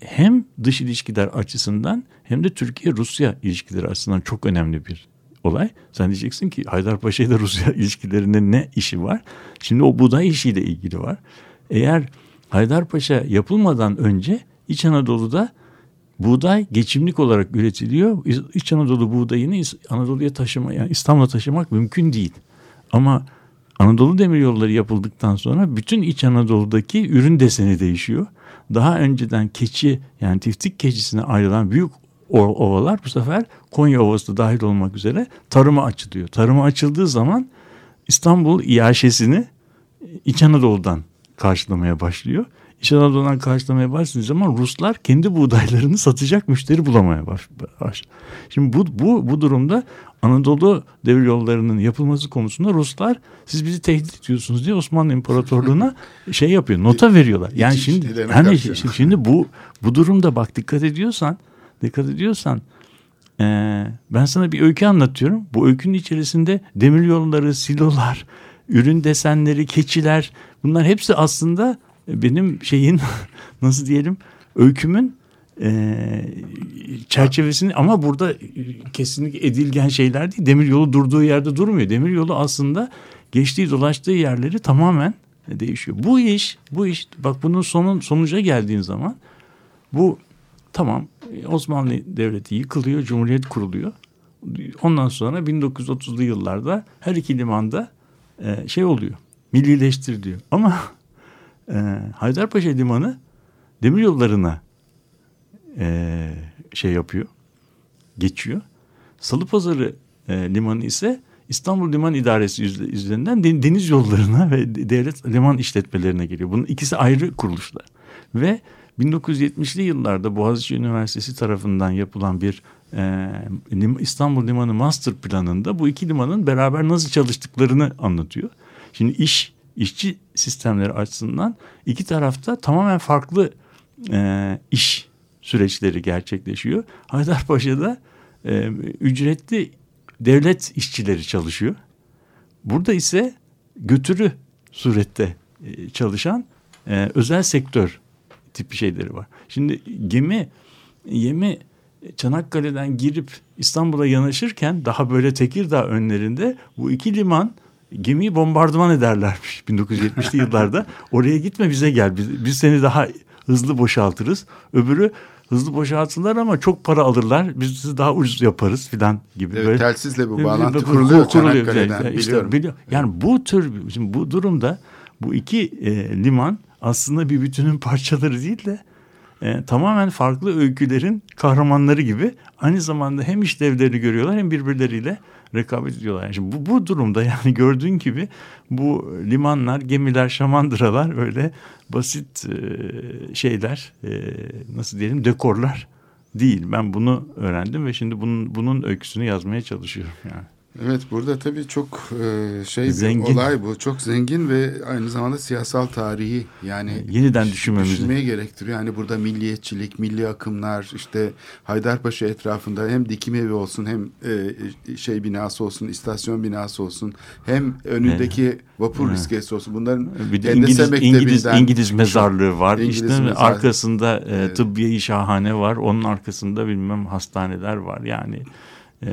hem dış ilişkiler açısından hem de Türkiye-Rusya ilişkileri açısından çok önemli bir olay. Sen diyeceksin ki Haydarpaşa Rusya ilişkilerinde ne işi var? Şimdi o buğday işiyle ilgili var. Eğer Haydarpaşa yapılmadan önce İç Anadolu'da buğday geçimlik olarak üretiliyor. İç Anadolu buğdayını Anadolu'ya taşıma yani İstanbul'a taşımak mümkün değil. Ama Anadolu demiryolları yapıldıktan sonra bütün İç Anadolu'daki ürün deseni değişiyor. Daha önceden keçi yani tiftik keçisine ayrılan büyük ovalar bu sefer Konya Ovası da dahil olmak üzere tarıma açılıyor. Tarıma açıldığı zaman İstanbul iaşesini İç Anadolu'dan karşılamaya başlıyor. İç Anadolu'dan karşılamaya başladığı zaman Ruslar kendi buğdaylarını satacak müşteri bulamaya baş, baş. Şimdi bu, bu, bu durumda Anadolu devir yollarının yapılması konusunda Ruslar siz bizi tehdit ediyorsunuz diye Osmanlı İmparatorluğu'na şey yapıyor nota veriyorlar. Yani İç şimdi hani karşı. şimdi, şimdi bu bu durumda bak dikkat ediyorsan dikkat ediyorsan ee, ben sana bir öykü anlatıyorum. Bu öykünün içerisinde demir yolları, silolar, ürün desenleri, keçiler bunlar hepsi aslında benim şeyin nasıl diyelim öykümün e, çerçevesini ama burada kesinlikle edilgen şeyler değil. Demir yolu durduğu yerde durmuyor. Demir yolu aslında geçtiği dolaştığı yerleri tamamen değişiyor. Bu iş, bu iş bak bunun sonun sonuca geldiğin zaman bu tamam Osmanlı Devleti yıkılıyor, Cumhuriyet kuruluyor. Ondan sonra 1930'lu yıllarda her iki limanda e, şey oluyor, millileştiriliyor. Ama e, Haydarpaşa Limanı demir yollarına e, şey yapıyor, geçiyor. Salıpazarı e, Limanı ise İstanbul Liman İdaresi üzerinden deniz yollarına ve devlet liman işletmelerine geliyor. Bunun ikisi ayrı kuruluşlar. Ve 1970'li yıllarda Boğaziçi Üniversitesi tarafından yapılan bir e, İstanbul Limanı Master Planı'nda bu iki limanın beraber nasıl çalıştıklarını anlatıyor. Şimdi iş işçi sistemleri açısından iki tarafta tamamen farklı e, iş süreçleri gerçekleşiyor. Haydarpaşa'da e, ücretli devlet işçileri çalışıyor. Burada ise götürü surette e, çalışan e, özel sektör tipi şeyleri var. Şimdi gemi yemi Çanakkale'den girip İstanbul'a yanaşırken daha böyle Tekirdağ önlerinde bu iki liman gemiyi bombardıman ederlermiş 1970'li yıllarda. Oraya gitme bize gel biz, biz seni daha hızlı boşaltırız. Öbürü hızlı boşaltırlar ama çok para alırlar. Biz sizi daha ucuz yaparız filan gibi. Evet, böyle. telsizle bu bağlantı kuruluyor, kuruluyor Çanakkale'den. İşte, biliyorum. Biliyor. Yani bu tür şimdi bu durumda bu iki e, liman aslında bir bütünün parçaları değil de e, tamamen farklı öykülerin kahramanları gibi aynı zamanda hem işlevleri görüyorlar hem birbirleriyle rekabet ediyorlar. Yani şimdi bu, bu durumda yani gördüğün gibi bu limanlar, gemiler, şamandıralar öyle basit e, şeyler e, nasıl diyelim dekorlar değil. Ben bunu öğrendim ve şimdi bunun bunun öyküsünü yazmaya çalışıyorum yani. Evet burada tabii çok e, şey Zengin. bir olay bu. Çok zengin ve aynı zamanda siyasal tarihi yani Yeniden düşünmemizi. düşünmeyi gerektiriyor. Yani burada milliyetçilik, milli akımlar işte Haydarpaşa etrafında hem dikim evi olsun hem e, şey binası olsun, istasyon binası olsun hem önündeki vapur Evet. iskelesi olsun. Bunların Bir de İngiliz, İngiliz, İngiliz mezarlığı var. İngiliz işte mezarlığı. arkasında e, Evet. tıbbiye şahane var. Onun arkasında bilmem hastaneler var. Yani e,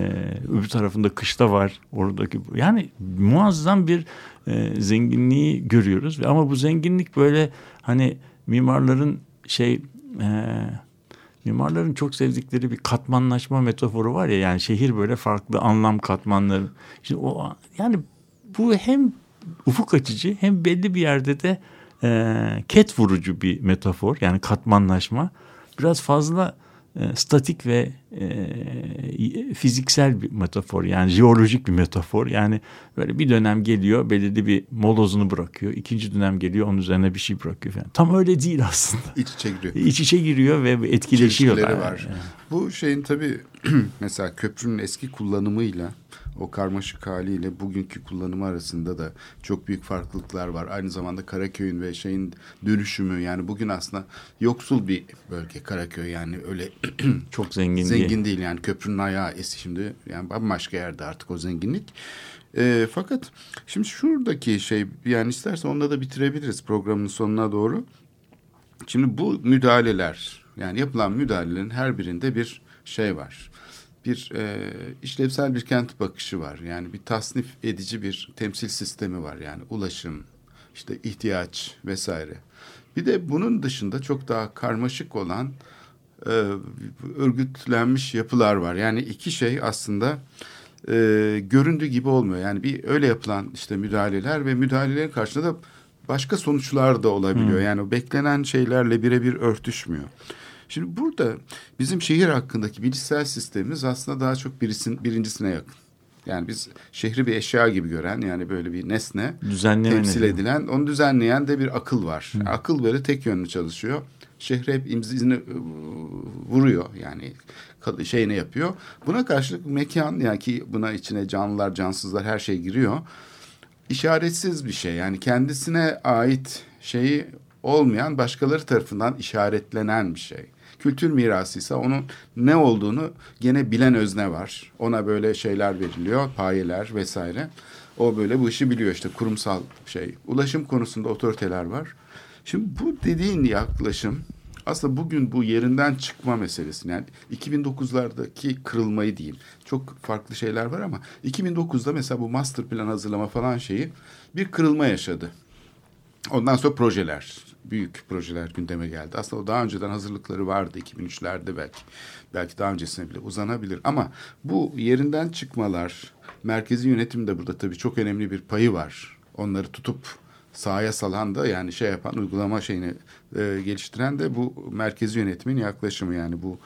öbür tarafında kışla var. Oradaki yani muazzam bir e, zenginliği görüyoruz. Ama bu zenginlik böyle hani mimarların şey e, mimarların çok sevdikleri bir katmanlaşma metaforu var ya yani şehir böyle farklı anlam katmanları. Şimdi o yani bu hem ufuk açıcı hem belli bir yerde de e, ket vurucu bir metafor yani katmanlaşma biraz fazla e, statik ve e, fiziksel bir metafor yani jeolojik bir metafor yani böyle bir dönem geliyor belirli bir molozunu bırakıyor ikinci dönem geliyor onun üzerine bir şey bırakıyor falan tam öyle değil aslında iç içe giriyor. iç içe giriyor ve etkileşiyorlar. var. Bu şeyin tabii mesela köprünün eski kullanımıyla o karmaşık haliyle bugünkü kullanımı arasında da çok büyük farklılıklar var. Aynı zamanda Karaköy'ün ve şeyin dönüşümü yani bugün aslında yoksul bir bölge Karaköy yani öyle Çok zengin, zengin değil. değil yani köprünün ayağı esi şimdi yani bambaşka yerde artık o zenginlik. Ee, fakat şimdi şuradaki şey yani istersen onunla da bitirebiliriz programın sonuna doğru. Şimdi bu müdahaleler yani yapılan müdahalelerin her birinde bir şey var. Bir e, işlevsel bir kent bakışı var. Yani bir tasnif edici bir temsil sistemi var. Yani ulaşım, işte ihtiyaç vesaire. Bir de bunun dışında çok daha karmaşık olan e, örgütlenmiş yapılar var. Yani iki şey aslında e, göründüğü gibi olmuyor. Yani bir öyle yapılan işte müdahaleler ve müdahalelerin karşısında da başka sonuçlar da olabiliyor. Yani o beklenen şeylerle birebir örtüşmüyor. Şimdi burada bizim şehir hakkındaki bilişsel sistemimiz aslında daha çok birisin, birincisine yakın. Yani biz şehri bir eşya gibi gören yani böyle bir nesne Düzenleme temsil ne? edilen onu düzenleyen de bir akıl var. Akıl böyle tek yönlü çalışıyor. Şehre hep imzini e, vuruyor yani şeyine yapıyor. Buna karşılık mekan yani ki buna içine canlılar cansızlar her şey giriyor. İşaretsiz bir şey yani kendisine ait şeyi olmayan başkaları tarafından işaretlenen bir şey. Kültür mirası ise onun ne olduğunu gene bilen özne var. Ona böyle şeyler veriliyor, payeler vesaire. O böyle bu işi biliyor işte kurumsal şey. Ulaşım konusunda otoriteler var. Şimdi bu dediğin yaklaşım aslında bugün bu yerinden çıkma meselesi. Yani 2009'lardaki kırılmayı diyeyim. Çok farklı şeyler var ama 2009'da mesela bu master plan hazırlama falan şeyi bir kırılma yaşadı. Ondan sonra projeler, büyük projeler gündeme geldi. Aslında o daha önceden hazırlıkları vardı 2003'lerde belki. Belki daha öncesine bile uzanabilir. Ama bu yerinden çıkmalar, merkezi yönetim de burada tabii çok önemli bir payı var. Onları tutup sahaya salan da yani şey yapan uygulama şeyini e, geliştiren de bu merkezi yönetimin yaklaşımı yani bu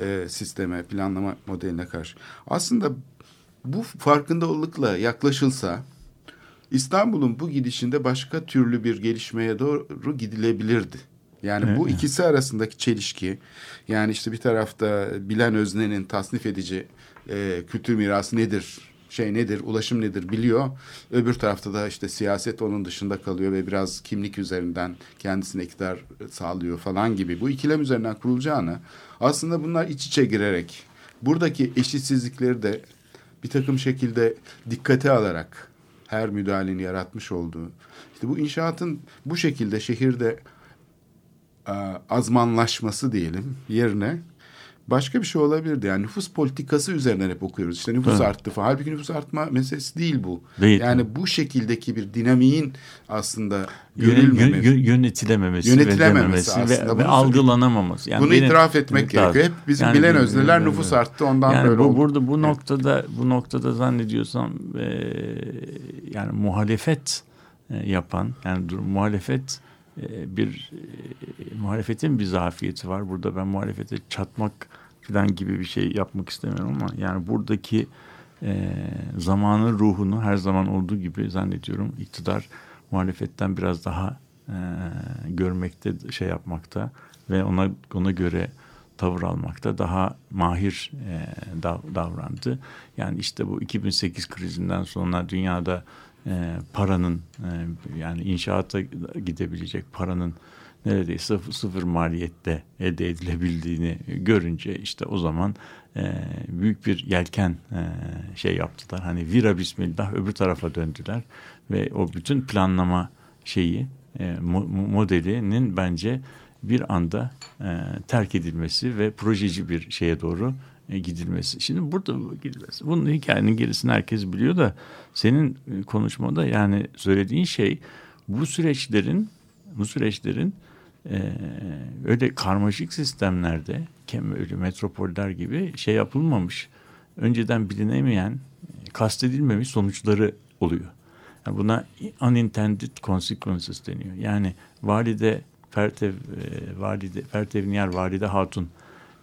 e, sisteme planlama modeline karşı. Aslında bu farkındalıkla yaklaşılsa İstanbul'un bu gidişinde başka türlü bir gelişmeye doğru gidilebilirdi. Yani bu ikisi arasındaki çelişki yani işte bir tarafta bilen öznenin tasnif edici e, kültür mirası nedir şey nedir, ulaşım nedir biliyor. Öbür tarafta da işte siyaset onun dışında kalıyor ve biraz kimlik üzerinden kendisine iktidar sağlıyor falan gibi. Bu ikilem üzerinden kurulacağını aslında bunlar iç içe girerek buradaki eşitsizlikleri de bir takım şekilde dikkate alarak her müdahalenin yaratmış olduğu. İşte bu inşaatın bu şekilde şehirde e, azmanlaşması diyelim yerine başka bir şey olabilirdi. Yani nüfus politikası üzerinden hep okuyoruz. İşte nüfus Evet. arttı falan. Halbuki nüfus artma meselesi değil bu. Değil. Yani bu şekildeki bir dinamiğin aslında görülmemesi. yön- yönetilememesi, Yönetilememesi ve, aslında. ve, ve algılanamaması. Yani Bunu benim- itiraf etmek lazım. gerekiyor. Hep bizim Yani bilen özneler bir- nüfus arttı ondan yani böyle bu, oldu. burada bu noktada bu noktada zannediyorsam e, yani muhalefet e, yapan yani dur, muhalefet bir e, muhalefetin bir zafiyeti var. Burada ben muhalefete çatmak falan gibi bir şey yapmak istemiyorum ama yani buradaki e, zamanın ruhunu her zaman olduğu gibi zannediyorum iktidar muhalefetten biraz daha e, görmekte şey yapmakta ve ona ona göre tavır almakta daha mahir e, dav- davrandı. Yani işte bu 2008 krizinden sonra dünyada e, paranın e, yani inşaata gidebilecek paranın neredeyse sıfır, sıfır maliyette elde edilebildiğini görünce işte o zaman e, büyük bir yelken e, şey yaptılar. Hani vira bismillah öbür tarafa döndüler ve o bütün planlama şeyi e, mo- mo- modelinin bence bir anda e, terk edilmesi ve projeci bir şeye doğru gidilmesi. Şimdi burada bu gidilmesi. Bunun hikayenin gerisini herkes biliyor da senin e, konuşmada yani söylediğin şey bu süreçlerin bu süreçlerin e, öyle karmaşık sistemlerde öyle metropoller gibi şey yapılmamış. Önceden bilinemeyen, e, kastedilmemiş sonuçları oluyor. Yani buna unintended consequences deniyor. Yani valide Pertev, e, valide, Pertev Niyar Valide Hatun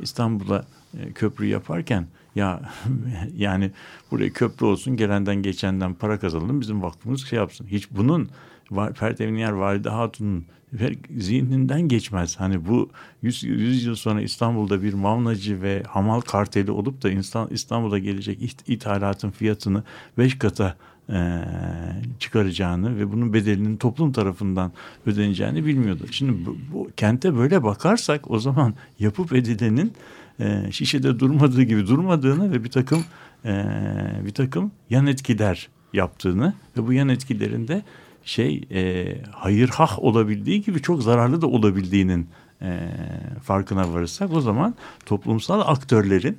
İstanbul'a e, köprü yaparken ya yani buraya köprü olsun gelenden geçenden para kazanalım bizim vakfımız şey yapsın. Hiç bunun Niyar Valide Hatun'un zihninden geçmez. Hani bu 100, 100 yıl sonra İstanbul'da bir mavnacı ve hamal karteli olup da İnstan- İstanbul'a gelecek it- ithalatın fiyatını 5 kata e, çıkaracağını ve bunun bedelinin toplum tarafından ödeneceğini bilmiyordu. Şimdi bu, bu kente böyle bakarsak o zaman yapıp edilenin e, şişede durmadığı gibi durmadığını ve bir takım e, bir takım yan etkiler yaptığını ve bu yan etkilerinde şey e, hayırhah olabildiği gibi çok zararlı da olabildiğinin e, farkına varırsak o zaman toplumsal aktörlerin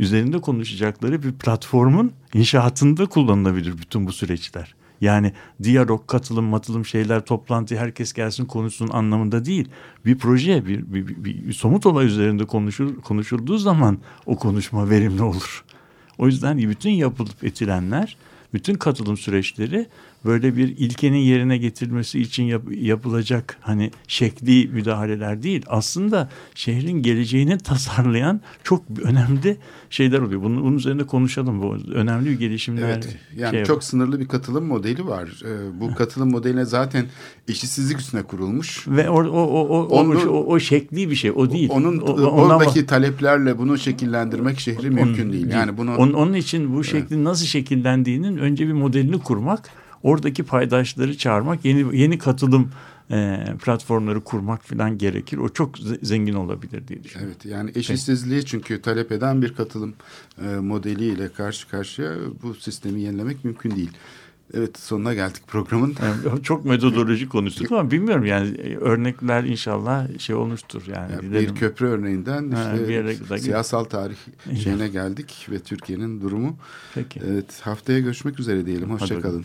üzerinde konuşacakları bir platformun inşaatında kullanılabilir bütün bu süreçler. Yani diyalog, katılım, matılım şeyler, toplantı, herkes gelsin konuşsun anlamında değil. Bir proje, bir, bir, bir, bir somut olay üzerinde konuşur, konuşulduğu zaman o konuşma verimli olur. O yüzden bütün yapılıp etilenler, bütün katılım süreçleri böyle bir ilkenin yerine getirilmesi için yap- yapılacak hani şekli müdahaleler değil. Aslında şehrin geleceğini tasarlayan çok önemli şeyler oluyor. Bunun, bunun üzerinde konuşalım. Bu önemli bir gelişimler. Evet. Yani şey- çok sınırlı bir katılım modeli var. Ee, bu katılım modeline zaten eşitsizlik üstüne kurulmuş. ve o o o o, o, Onu- o, o şekli bir şey. O değil. Onun O- oradaki taleplerle bunu şekillendirmek şehri mümkün değil. Yani bunu Onun, onun için bu şeklin nasıl şekillendiğinin önce bir modelini kurmak, oradaki paydaşları çağırmak, yeni yeni katılım e, platformları kurmak falan gerekir. O çok ze- zengin olabilir diye düşünüyorum. Evet yani eşitsizliği çünkü talep eden bir katılım e, modeliyle karşı karşıya bu sistemi yenilemek mümkün değil. Evet sonuna geldik programın. Yani çok metodoloji konuştuk ama bilmiyorum yani e, örnekler inşallah şey olmuştur yani. Yani bir köprü örneğinden Ha, işte bir yere siyasal tarih şeyine geldik ve Türkiye'nin durumu. Peki. Evet haftaya görüşmek üzere diyelim. Hoşçakalın.